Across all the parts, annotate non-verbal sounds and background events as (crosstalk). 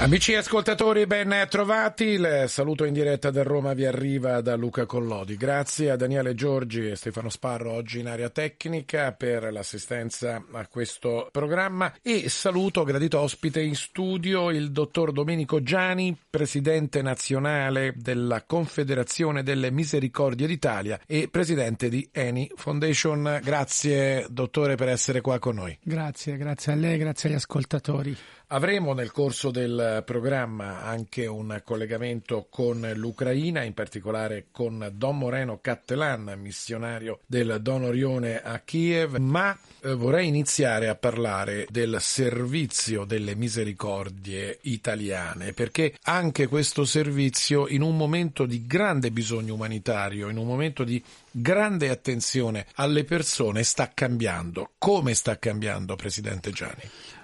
Amici ascoltatori, ben trovati. Il saluto in diretta da Roma vi arriva da Luca Collodi. Grazie a Daniele Giorgi e Stefano Sparro oggi in area tecnica per l'assistenza a questo programma e saluto gradito ospite in studio il dottor Domenico Giani, presidente nazionale della Confederazione delle Misericordie d'Italia e presidente di Eni Foundation. Grazie dottore per essere qua con noi. Grazie, grazie a lei, grazie agli ascoltatori. Avremo nel corso del programma anche un collegamento con l'Ucraina, in particolare con Don Moreno Cattelan, missionario del Don Orione a Kiev, ma eh, vorrei iniziare a parlare del servizio delle misericordie italiane, perché anche questo servizio in un momento di grande bisogno umanitario, in un momento di grande attenzione alle persone sta cambiando. Come sta cambiando, Presidente Gianni?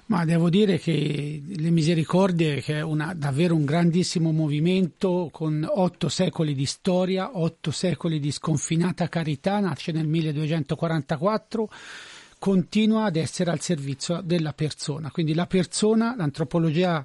Ma devo dire che le Misericordie, che è una, davvero un grandissimo movimento con otto secoli di storia, otto secoli di sconfinata carità, nasce nel 1244, continua ad essere al servizio della persona. Quindi la persona, l'antropologia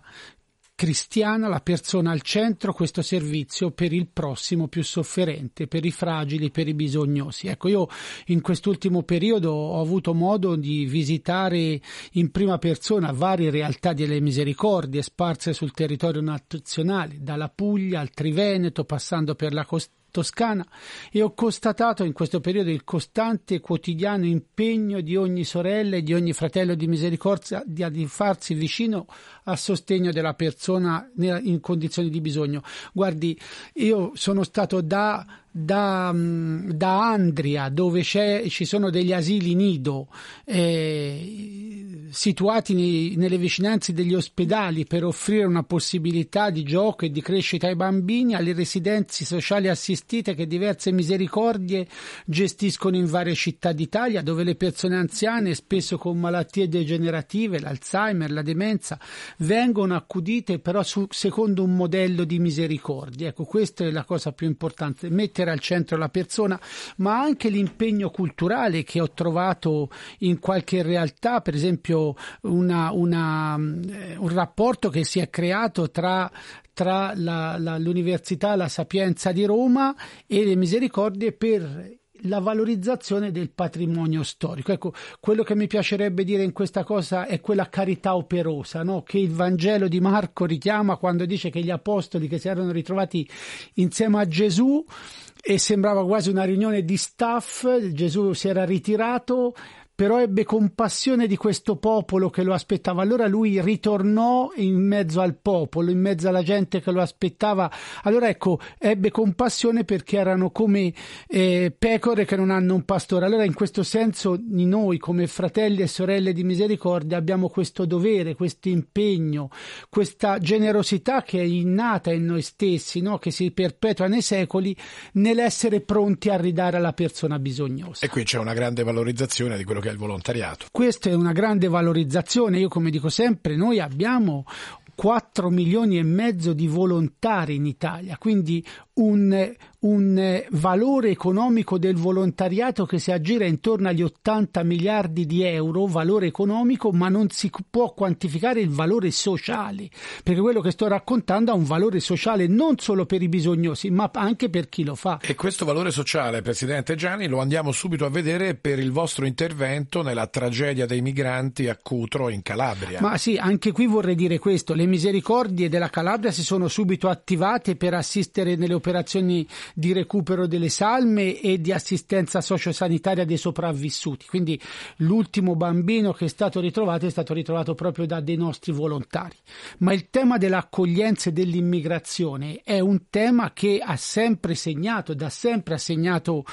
cristiana, la persona al centro, questo servizio per il prossimo più sofferente, per i fragili, per i bisognosi. Ecco, io in quest'ultimo periodo ho avuto modo di visitare in prima persona varie realtà delle misericordie sparse sul territorio nazionale, dalla Puglia al Triveneto, passando per la Costa Toscana e ho constatato in questo periodo il costante e quotidiano impegno di ogni sorella e di ogni fratello di misericordia di farsi vicino a sostegno della persona in condizioni di bisogno. Guardi, io sono stato da da, da, Andria, dove ci sono degli asili nido eh, situati nei, nelle vicinanze degli ospedali per offrire una possibilità di gioco e di crescita ai bambini, alle residenze sociali assistite che diverse misericordie gestiscono in varie città d'Italia, dove le persone anziane, spesso con malattie degenerative, l'Alzheimer, la demenza, vengono accudite però su, secondo un modello di misericordia. Ecco, questa è la cosa più importante. Mettere mettere al centro la persona, ma anche l'impegno culturale che ho trovato in qualche realtà, per esempio una, una, eh, un rapporto che si è creato tra tra la, la, l'Università La Sapienza di Roma e le Misericordie per la valorizzazione del patrimonio storico. Ecco, quello che mi piacerebbe dire in questa cosa è quella carità operosa no? che il Vangelo di Marco richiama quando dice che gli apostoli che si erano ritrovati insieme a Gesù e sembrava quasi una riunione di staff, Gesù si era ritirato, però ebbe compassione di questo popolo che lo aspettava. Allora lui ritornò in mezzo al popolo, in mezzo alla gente che lo aspettava. Allora ecco, ebbe compassione perché erano come eh, pecore che non hanno un pastore. Allora in questo senso noi come fratelli e sorelle di misericordia abbiamo questo dovere, questo impegno, questa generosità che è innata in noi stessi, no? che si perpetua nei secoli nell'essere pronti a ridare alla persona bisognosa. E qui c'è una grande valorizzazione di quello che il volontariato. Questa è una grande valorizzazione. Io, come dico sempre, noi abbiamo 4 milioni e mezzo di volontari in Italia, quindi un, un, valore economico del volontariato che si aggira intorno agli 80 miliardi di euro, valore economico, ma non si può quantificare il valore sociale, perché quello che sto raccontando ha un valore sociale non solo per i bisognosi, ma anche per chi lo fa. E questo valore sociale, Presidente Gianni, lo andiamo subito a vedere per il vostro intervento nella tragedia dei migranti a Cutro in Calabria. Ma sì, anche qui vorrei dire questo, le misericordie della Calabria si sono subito attivate per assistere nelle operazioni di recupero delle salme e di assistenza sociosanitaria dei sopravvissuti. Quindi l'ultimo bambino che è stato ritrovato è stato ritrovato proprio da dei nostri volontari. Ma il tema dell'accoglienza e dell'immigrazione è un tema che ha sempre segnato, da sempre ha segnato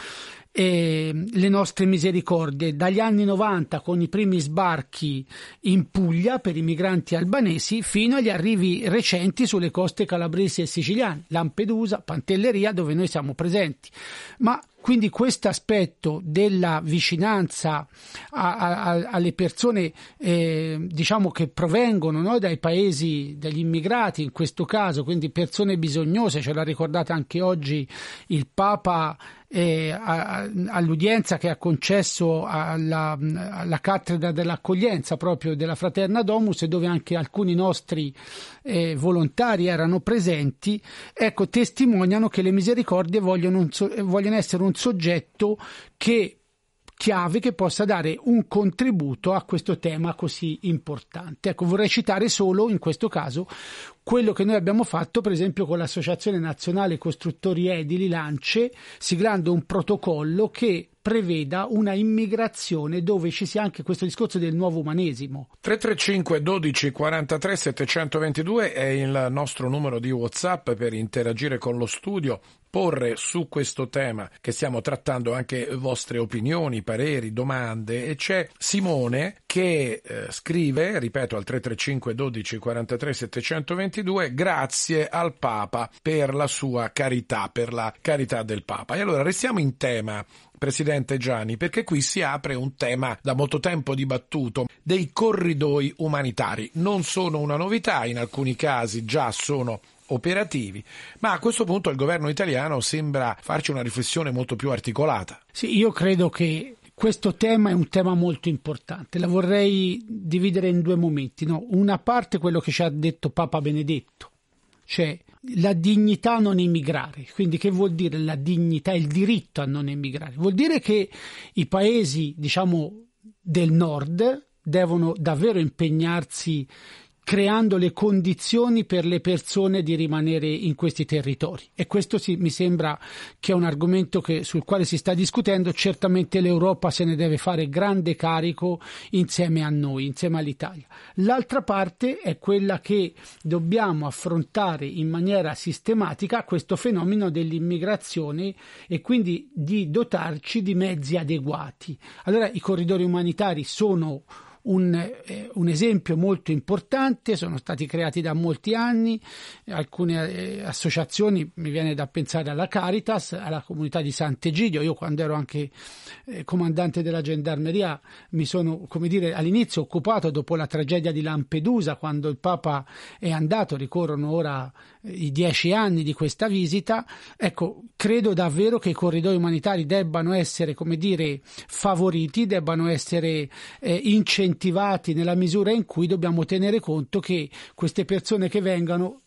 eh, le nostre misericordie dagli anni 90 con i primi sbarchi in Puglia per i migranti albanesi fino agli arrivi recenti sulle coste calabresi e siciliane, Lampedusa, Pantelleria dove noi siamo presenti. Ma quindi questo aspetto della vicinanza a, a, alle persone eh, diciamo che provengono no, dai paesi degli immigrati in questo caso, quindi persone bisognose, ce l'ha ricordato anche oggi il Papa eh, a, all'udienza che ha concesso alla, alla, cattedra dell'accoglienza proprio della Fraterna Domus dove anche alcuni nostri eh, volontari erano presenti, ecco, testimoniano che le misericordie vogliono, vogliono essere un soggetto che chiave che possa dare un contributo a questo tema così importante. Ecco, vorrei citare solo in questo caso quello che noi abbiamo fatto per esempio con l'Associazione Nazionale Costruttori Edili Lance, siglando un protocollo che preveda una immigrazione dove ci sia anche questo discorso del nuovo umanesimo. 335 12 43 722 è il nostro numero di WhatsApp per interagire con lo studio porre su questo tema che stiamo trattando anche vostre opinioni, pareri, domande e c'è Simone che eh, scrive, ripeto al 335 12 43 722, grazie al Papa per la sua carità, per la carità del Papa. E allora restiamo in tema Presidente Gianni, perché qui si apre un tema da molto tempo dibattuto dei corridoi umanitari. Non sono una novità, in alcuni casi già sono operativi, ma a questo punto il governo italiano sembra farci una riflessione molto più articolata. Sì, io credo che questo tema è un tema molto importante, la vorrei dividere in due momenti. No? Una parte quello che ci ha detto Papa Benedetto, cioè la dignità a non emigrare. Quindi che vuol dire la dignità, il diritto a non emigrare? Vuol dire che i paesi, diciamo, del nord devono davvero impegnarsi creando le condizioni per le persone di rimanere in questi territori. E questo sì, mi sembra che è un argomento che, sul quale si sta discutendo. Certamente l'Europa se ne deve fare grande carico insieme a noi, insieme all'Italia. L'altra parte è quella che dobbiamo affrontare in maniera sistematica questo fenomeno dell'immigrazione e quindi di dotarci di mezzi adeguati. Allora i corridori umanitari sono un, eh, un, esempio molto importante, sono stati creati da molti anni, alcune eh, associazioni, mi viene da pensare alla Caritas, alla comunità di Sant'Egidio, io quando ero anche eh, comandante della gendarmeria mi sono, come dire, all'inizio occupato dopo la tragedia di Lampedusa, quando il Papa è andato, ricorrono ora eh, i dieci anni di questa visita, ecco, credo davvero che i corridoi umanitari debbano essere, come dire, favoriti, debbano essere eh, incentivati incentivati nella misura in cui dobbiamo tenere conto che queste persone che vengono,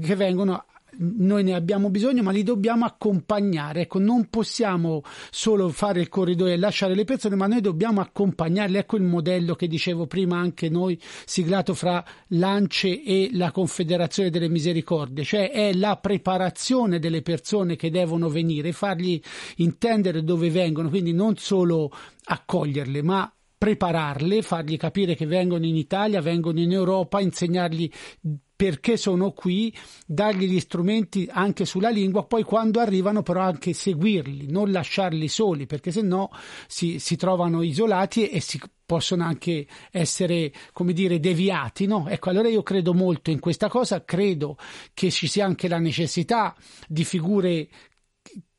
che vengono noi ne abbiamo bisogno, ma li dobbiamo accompagnare. Ecco, non possiamo solo fare il corridoio e lasciare le persone, ma noi dobbiamo accompagnarle. Ecco il modello che dicevo prima anche noi, siglato fra l'ANCE e la Confederazione delle Misericordie, cioè è la preparazione delle persone che devono venire, fargli intendere dove vengono, quindi non solo accoglierle, ma prepararle, fargli capire che vengono in Italia, vengono in Europa, insegnargli perché sono qui, dargli gli strumenti anche sulla lingua, poi quando arrivano però anche seguirli, non lasciarli soli, perché se no si, si trovano isolati e si possono anche essere, come dire, deviati, no? Ecco, allora io credo molto in questa cosa, credo che ci sia anche la necessità di figure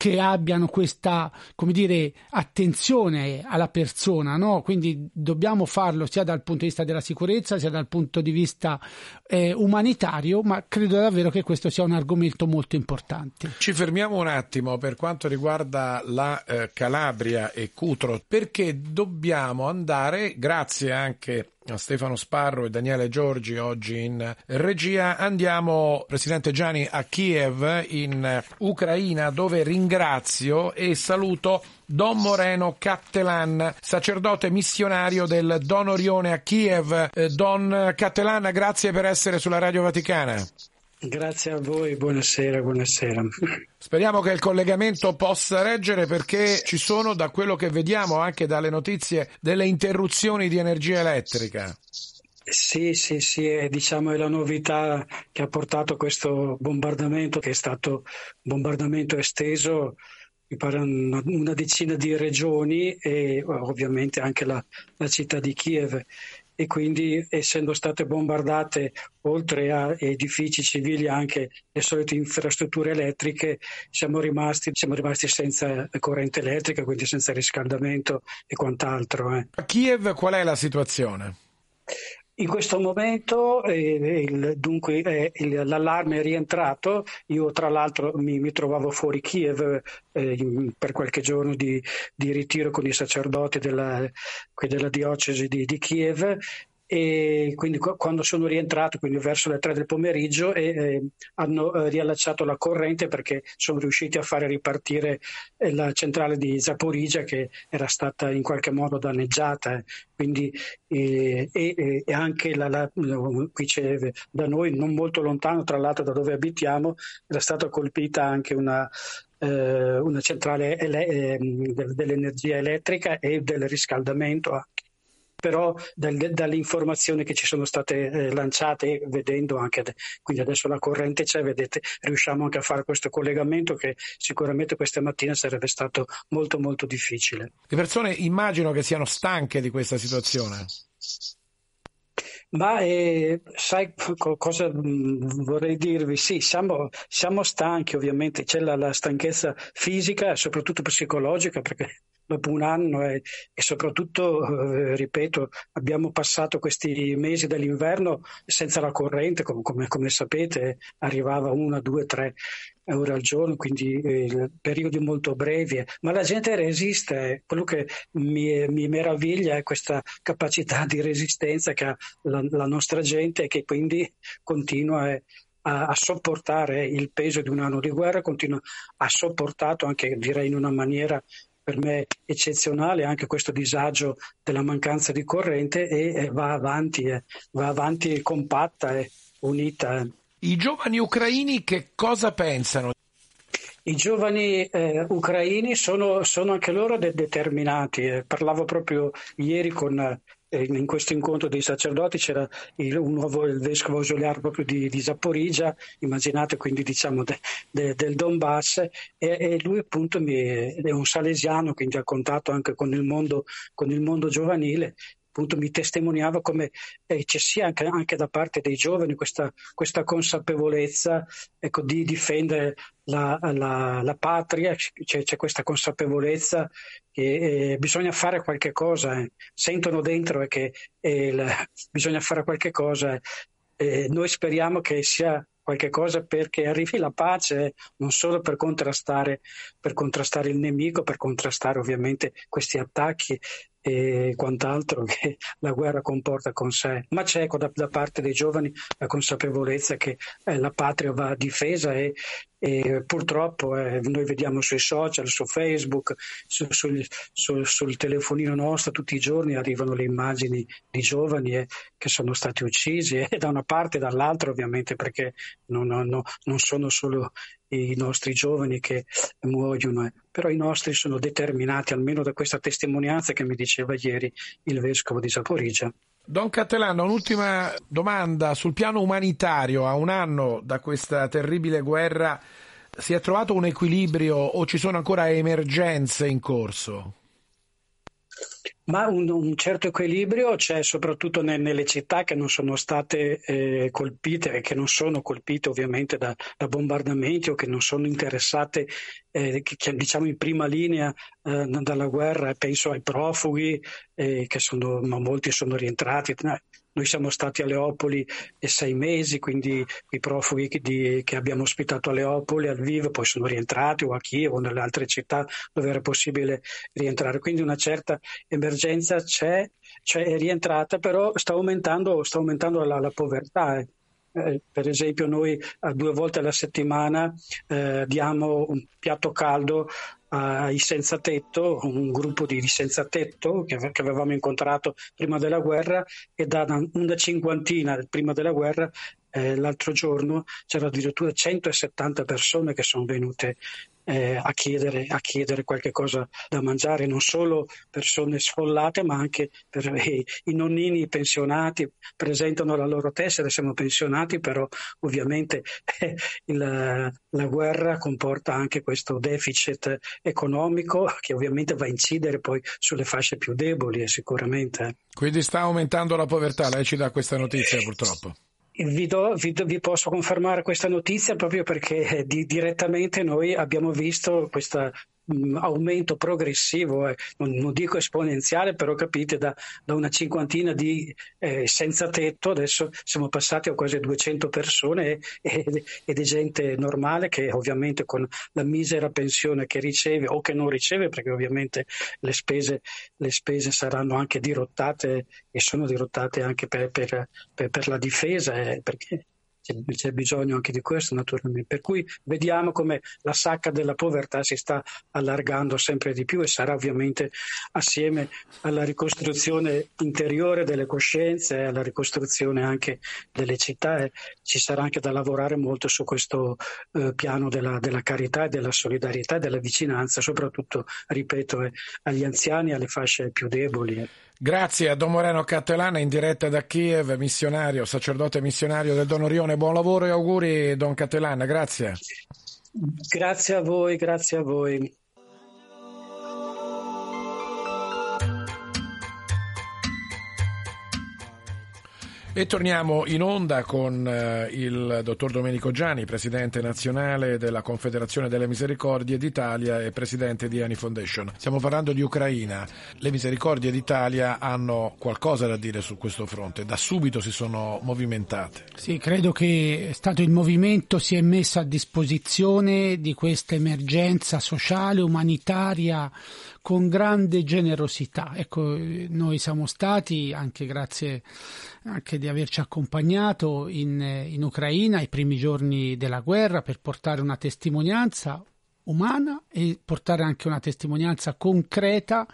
che abbiano questa, come dire, attenzione alla persona, no? Quindi dobbiamo farlo sia dal punto di vista della sicurezza, sia dal punto di vista eh, umanitario, ma credo davvero che questo sia un argomento molto importante. Ci fermiamo un attimo per quanto riguarda la eh, Calabria e Cutro, perché dobbiamo andare, grazie anche Stefano Sparro e Daniele Giorgi oggi in regia. Andiamo, Presidente Gianni, a Kiev in Ucraina dove ringrazio e saluto Don Moreno Cattelan, sacerdote missionario del Don Orione a Kiev. Eh, Don Cattelan, grazie per essere sulla Radio Vaticana. Grazie a voi, buonasera, buonasera. Speriamo che il collegamento possa reggere perché ci sono, da quello che vediamo anche dalle notizie, delle interruzioni di energia elettrica. Sì, sì, sì, è, diciamo, è la novità che ha portato questo bombardamento, che è stato bombardamento esteso mi pare una, una, decina di regioni e ovviamente anche la, la città di Kiev e quindi essendo state bombardate oltre a edifici civili anche le solite infrastrutture elettriche siamo rimasti, siamo rimasti senza corrente elettrica quindi senza riscaldamento e quant'altro. Eh. A Kiev qual è la situazione? In questo momento eh, il, dunque, eh, il, l'allarme è rientrato, io tra l'altro mi, mi trovavo fuori Kiev eh, per qualche giorno di, di, ritiro con i sacerdoti della, della diocesi di, di Kiev e quindi quando sono rientrato, quindi verso le tre del pomeriggio, e, eh, hanno eh, riallacciato la corrente perché sono riusciti a fare ripartire eh, la centrale di Zaporizia che era stata in qualche modo danneggiata. Quindi, e, e, anche la, la, qui c'è da noi, non molto lontano tra l'altro da dove abitiamo, era stata colpita anche una, eh, una centrale ele- eh, dell'energia elettrica e del riscaldamento anche però dal, dalle informazioni che ci sono state eh, lanciate, vedendo anche, quindi adesso la corrente c'è, vedete, riusciamo anche a fare questo collegamento che sicuramente questa mattina sarebbe stato molto molto difficile. Le persone immagino che siano stanche di questa situazione. Ma eh, sai cosa mm, vorrei dirvi? Sì, siamo, siamo stanchi ovviamente, c'è la, la, stanchezza fisica e soprattutto psicologica perché dopo un anno e, e soprattutto, eh, ripeto, abbiamo passato questi mesi dell'inverno senza la corrente, come, come, come sapete, arrivava una, due, tre ore al giorno, quindi eh, periodi molto brevi, ma la gente resiste. Quello che mi, mi, meraviglia è questa capacità di resistenza che ha la, la nostra gente e che quindi continua a, a, sopportare il peso di un anno di guerra, continua a sopportato anche direi in una maniera per me eccezionale anche questo disagio della mancanza di corrente e, e va avanti, eh, va avanti compatta e unita. Eh. I giovani ucraini che cosa pensano? I giovani eh, ucraini sono, sono, anche loro de- determinati. Eh. Parlavo proprio ieri con in questo incontro dei sacerdoti c'era il, un nuovo il vescovo ausiliare proprio di, di Zaporizia, immaginate quindi diciamo de, de, del Donbass, e, e lui appunto mi, è un salesiano, quindi ha contatto anche con il mondo, con il mondo giovanile appunto mi testimoniava come eh, ci sia anche, anche, da parte dei giovani questa, questa consapevolezza ecco, di difendere la, la, la patria, c'è, c'è, questa consapevolezza che eh, bisogna fare qualche cosa, eh. sentono dentro che eh, la, bisogna fare qualche cosa. noi speriamo che sia qualche cosa perché arrivi la pace, non solo per contrastare, per contrastare il nemico, per contrastare ovviamente questi attacchi e quant'altro che (laughs) la guerra comporta con sé, ma c'è da, da parte dei giovani la consapevolezza che eh, la patria va difesa e, e purtroppo eh, noi vediamo sui social, su Facebook, su, sul, sul, sul, telefonino nostro tutti i giorni arrivano le immagini di giovani eh, che sono stati uccisi e (laughs) da una parte e dall'altra ovviamente perché non, non, non sono solo i nostri giovani che muoiono, eh. però i nostri sono determinati, almeno da questa testimonianza che mi diceva ieri il vescovo di Zaporizia. Don Cattelano, un'ultima domanda sul piano umanitario. A un anno da questa terribile guerra si è trovato un equilibrio o ci sono ancora emergenze in corso? Ma un, un, certo equilibrio c'è soprattutto ne, nelle città che non sono state eh, colpite che non sono colpite ovviamente da, da bombardamenti o che non sono interessate eh, che, diciamo in prima linea eh, dalla guerra. Penso ai profughi eh, che sono, ma molti sono rientrati. Noi siamo stati a Leopoli sei mesi, quindi i profughi che, di, che abbiamo ospitato a Leopoli, a Lviv, poi sono rientrati o a Kiev o nelle altre città dove era possibile rientrare. Quindi una certa emergenza c'è, c'è è rientrata, però sta aumentando, sta aumentando la, la povertà. Eh. Eh, per esempio noi due volte alla settimana eh, diamo un piatto caldo ai senza tetto, un gruppo di, senza tetto che, che, avevamo incontrato prima della guerra e da una cinquantina prima della guerra eh, l'altro giorno c'erano addirittura 170 persone che sono venute eh, a, chiedere, a, chiedere, qualche cosa da mangiare, non solo persone sfollate, ma anche per (laughs) i, i nonnini pensionati presentano la loro tessera, siamo pensionati, però ovviamente eh, il, la guerra comporta anche questo deficit economico che ovviamente va a incidere poi sulle fasce più deboli e sicuramente. Quindi sta aumentando la povertà, lei ci dà questa notizia purtroppo. Vi, do, vi, vi, posso confermare questa notizia proprio perché eh, di, direttamente noi abbiamo visto questa aumento progressivo, eh, non, non, dico esponenziale, però capite, da, da una cinquantina di eh, senza tetto, adesso siamo passati a quasi 200 persone ed, ed è gente normale che ovviamente con la misera pensione che riceve o che non riceve, perché ovviamente le spese, le spese saranno anche dirottate e sono dirottate anche per, per, per, per la difesa, eh, perché c'è, bisogno anche di questo naturalmente. Per cui vediamo come la sacca della povertà si sta allargando sempre di più e sarà ovviamente assieme alla ricostruzione interiore delle coscienze, alla ricostruzione anche delle città, e ci sarà anche da lavorare molto su questo eh, piano della, della, carità e della solidarietà e della vicinanza, soprattutto, ripeto, eh, agli anziani e alle fasce più deboli. Grazie a Don Moreno Cattelana in diretta da Kiev, missionario, sacerdote missionario del Don Orione. Buon lavoro e auguri Don Cattelana, grazie. Grazie a voi, grazie a voi. E torniamo in onda con eh, il dottor Domenico Gianni, presidente nazionale della Confederazione delle Misericordie d'Italia e presidente di Ani Foundation. Stiamo parlando di Ucraina. Le Misericordie d'Italia hanno qualcosa da dire su questo fronte. Da subito si sono movimentate. Sì, credo che è stato il movimento si è messo a disposizione di questa emergenza sociale, umanitaria con grande generosità. Ecco, noi siamo stati, anche grazie anche di averci accompagnato in, in Ucraina ai primi giorni della guerra per portare una testimonianza umana e portare anche una testimonianza concreta.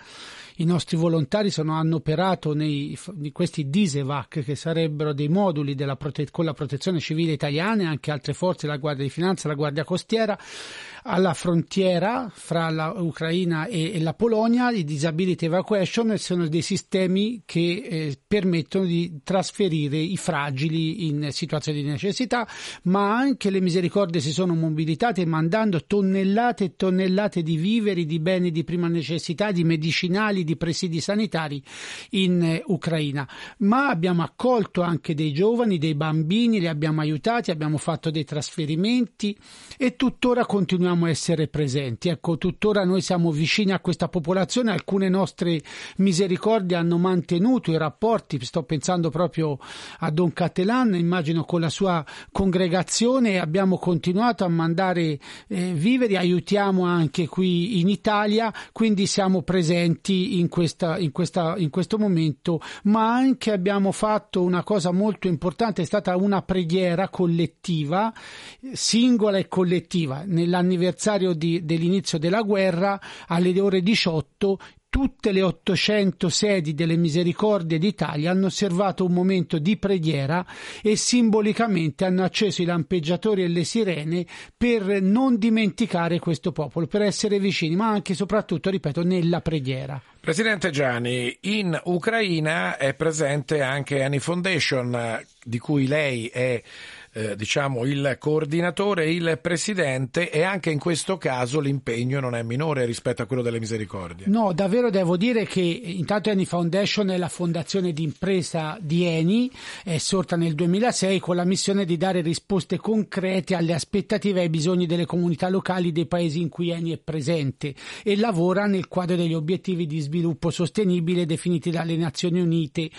I nostri volontari sono, hanno operato nei, in questi DISEVAC, che sarebbero dei moduli prote- con la protezione civile italiana e anche altre forze, la Guardia di Finanza, la Guardia Costiera, alla frontiera fra l'Ucraina e, e la Polonia, i disability evacuation sono dei sistemi che eh, permettono di trasferire i fragili in situazioni di necessità, ma anche le misericordie si sono mobilitate mandando tonnellate e tonnellate di viveri, di beni di prima necessità, di medicinali, di presidi sanitari in eh, Ucraina. Ma abbiamo accolto anche dei giovani, dei bambini, li abbiamo aiutati, abbiamo fatto dei trasferimenti e tuttora continuiamo a essere presenti. Ecco, tuttora noi siamo vicini a questa popolazione, alcune nostre misericordie hanno mantenuto i rapporti, sto pensando proprio a Don Cattelan, immagino con la sua congregazione, abbiamo continuato a mandare eh, viveri, aiutiamo anche qui in Italia, quindi siamo presenti in, questa, in, questa, in questo momento, ma anche abbiamo fatto una cosa molto importante, è stata una preghiera collettiva, singola e collettiva. Nell'anniversario anniversario di, dell'inizio della guerra, alle ore 18, tutte le 800 sedi delle Misericordie d'Italia hanno osservato un momento di preghiera e simbolicamente hanno acceso i lampeggiatori e le sirene per non dimenticare questo popolo, per essere vicini, ma anche e soprattutto, ripeto, nella preghiera. Presidente Gianni, in Ucraina è presente anche Annie Foundation, di cui lei è eh, diciamo il coordinatore, il presidente e anche in questo caso l'impegno non è minore rispetto a quello delle misericordie. No, davvero devo dire che intanto Eni Foundation è la fondazione di impresa di Eni, è sorta nel 2006 con la missione di dare risposte concrete alle aspettative e ai bisogni delle comunità locali dei paesi in cui Eni è presente e lavora nel quadro degli obiettivi di sviluppo sostenibile definiti dalle Nazioni Unite,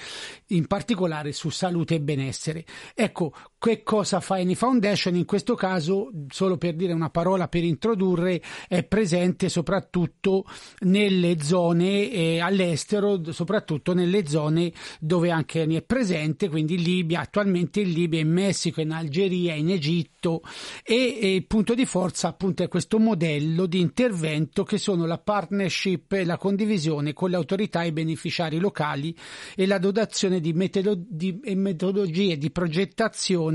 in particolare su salute e benessere. Ecco, che cosa fa Eni Foundation? In questo caso, solo per dire una parola per introdurre, è presente soprattutto nelle zone eh, all'estero, soprattutto nelle zone dove anche Eni è presente, quindi in Libia, attualmente in Libia, in Messico, in Algeria, in Egitto e, e il punto di forza appunto è questo modello di intervento che sono la partnership e la condivisione con le autorità e i beneficiari locali e la dotazione di, metodo- di metodologie di progettazione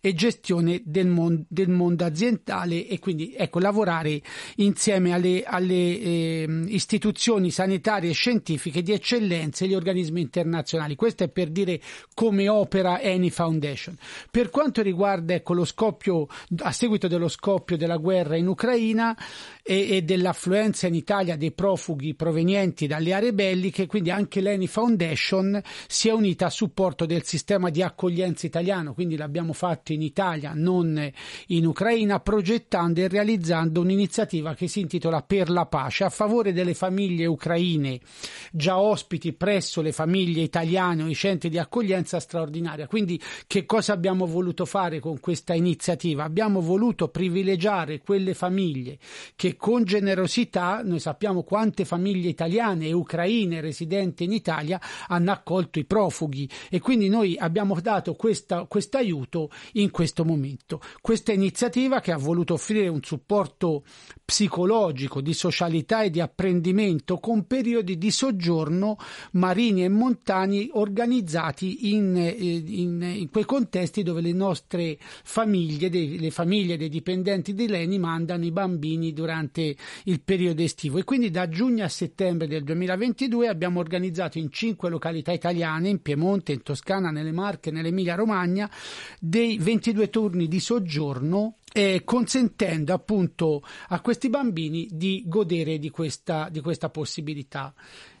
e gestione del, mon- del mondo aziendale e quindi ecco, lavorare insieme alle, alle eh, istituzioni sanitarie e scientifiche di eccellenza e gli organismi internazionali. Questo è per dire come opera Eni Foundation. Per quanto riguarda ecco, lo scoppio, a seguito dello scoppio della guerra in Ucraina e, e dell'affluenza in Italia dei profughi provenienti dalle aree belliche, quindi anche l'Eni Foundation si è unita a supporto del sistema di accoglienza italiano, quindi l'abbiamo fatto in Italia, non in Ucraina, progettando e realizzando un'iniziativa che si intitola Per la pace a favore delle famiglie ucraine già ospiti presso le famiglie italiane o i centri di accoglienza straordinaria. Quindi che cosa abbiamo voluto fare con questa iniziativa? Abbiamo voluto privilegiare quelle famiglie che con generosità, noi sappiamo quante famiglie italiane e ucraine residenti in Italia hanno accolto i profughi e quindi noi abbiamo dato questo aiuto in questo momento. Questa iniziativa che ha voluto offrire un supporto psicologico, di socialità e di apprendimento con periodi di soggiorno marini e montani organizzati in, eh, in, in quei contesti dove le nostre famiglie, dei, le famiglie dei dipendenti di Leni mandano i bambini durante il periodo estivo e quindi da giugno a settembre del 2022 abbiamo organizzato in cinque località italiane, in Piemonte, in Toscana, nelle Marche, nell'Emilia Romagna, dei 22 turni di soggiorno eh, consentendo appunto a questi bambini di godere di questa, di questa possibilità.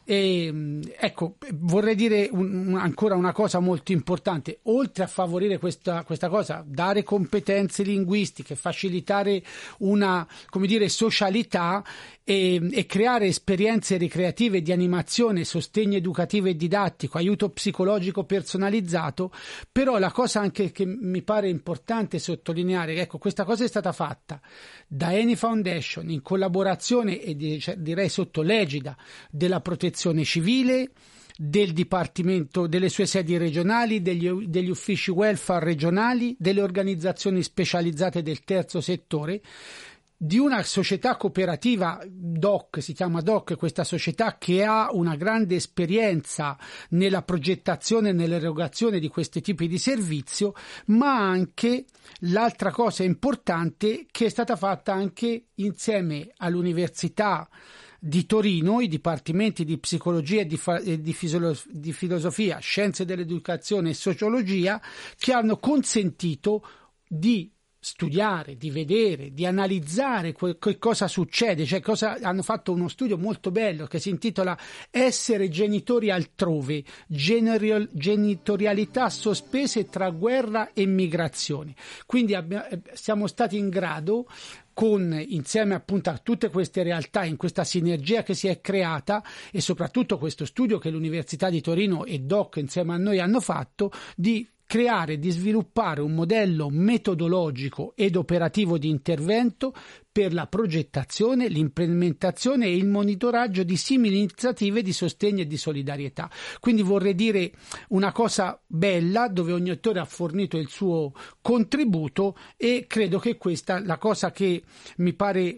E, mm, ecco, vorrei dire un, ancora una cosa molto importante, oltre a favorire questa, questa, cosa, dare competenze linguistiche, facilitare una, dire, socialità e, e creare esperienze ricreative di animazione, sostegno educativo e didattico, aiuto psicologico personalizzato, però la cosa anche che mi pare importante sottolineare, ecco, questa cosa è stata fatta da Eni Foundation in collaborazione e direi sotto l'egida della protezione protezione civile, del Dipartimento, delle sue sedi regionali, degli, degli, uffici welfare regionali, delle organizzazioni specializzate del terzo settore, di una società cooperativa DOC, si chiama DOC, questa società che ha una grande esperienza nella progettazione e nell'erogazione di questi tipi di servizio, ma anche l'altra cosa importante che è stata fatta anche insieme all'università di Torino, i dipartimenti di psicologia e di, fa- e di, fisolo- di filosofia, scienze dell'educazione e sociologia, che hanno consentito di studiare, di vedere, di analizzare que- che cosa succede, cioè cosa, hanno fatto uno studio molto bello che si intitola Essere genitori altrove, generial- genitorialità sospese tra guerra e migrazione. Quindi abbiamo, eh, siamo stati in grado con insieme appunto a tutte queste realtà in questa sinergia che si è creata e soprattutto questo studio che l'Università di Torino e DOC insieme a noi hanno fatto di creare, di sviluppare un modello metodologico ed operativo di intervento per la progettazione, l'implementazione e il monitoraggio di simili iniziative di sostegno e di solidarietà. Quindi vorrei dire una cosa bella dove ogni attore ha fornito il suo contributo e credo che questa la cosa che mi pare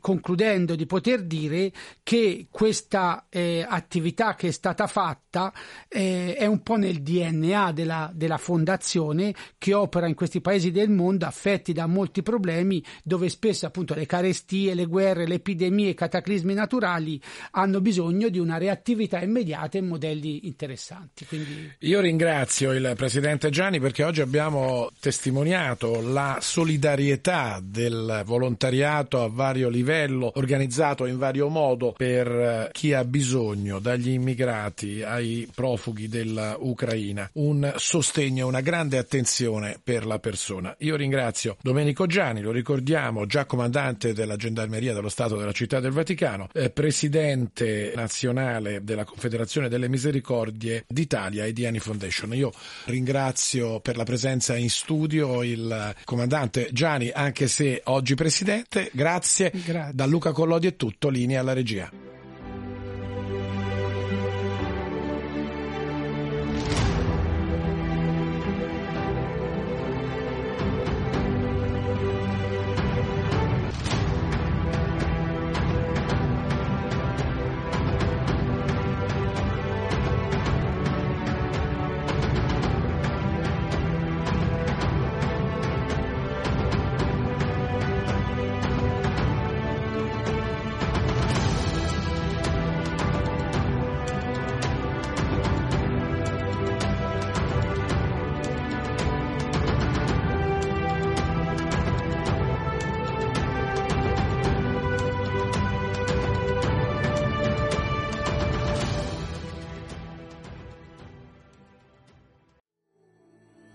concludendo di poter dire che questa eh, attività che è stata fatta eh, è un po' nel DNA della, della fondazione che opera in questi paesi del mondo affetti da molti problemi dove spesso appunto le carestie, le guerre, le epidemie, i cataclismi naturali hanno bisogno di una reattività immediata e modelli interessanti. Quindi... Io ringrazio il Presidente Gianni perché oggi abbiamo testimoniato la solidarietà del volontariato a vario livello, organizzato in vario modo per chi ha bisogno, dagli immigrati ai profughi dell'Ucraina. Un sostegno, una grande attenzione per la persona. Io ringrazio Domenico Gianni, lo ricordiamo, già comandante comandante della Gendarmeria dello Stato della Città del Vaticano, eh, presidente nazionale della Confederazione delle Misericordie d'Italia e di Annie Foundation. Io ringrazio per la presenza in studio il comandante Gianni, anche se oggi presidente. Grazie. Grazie. Da Luca Collodi è tutto, linea alla regia.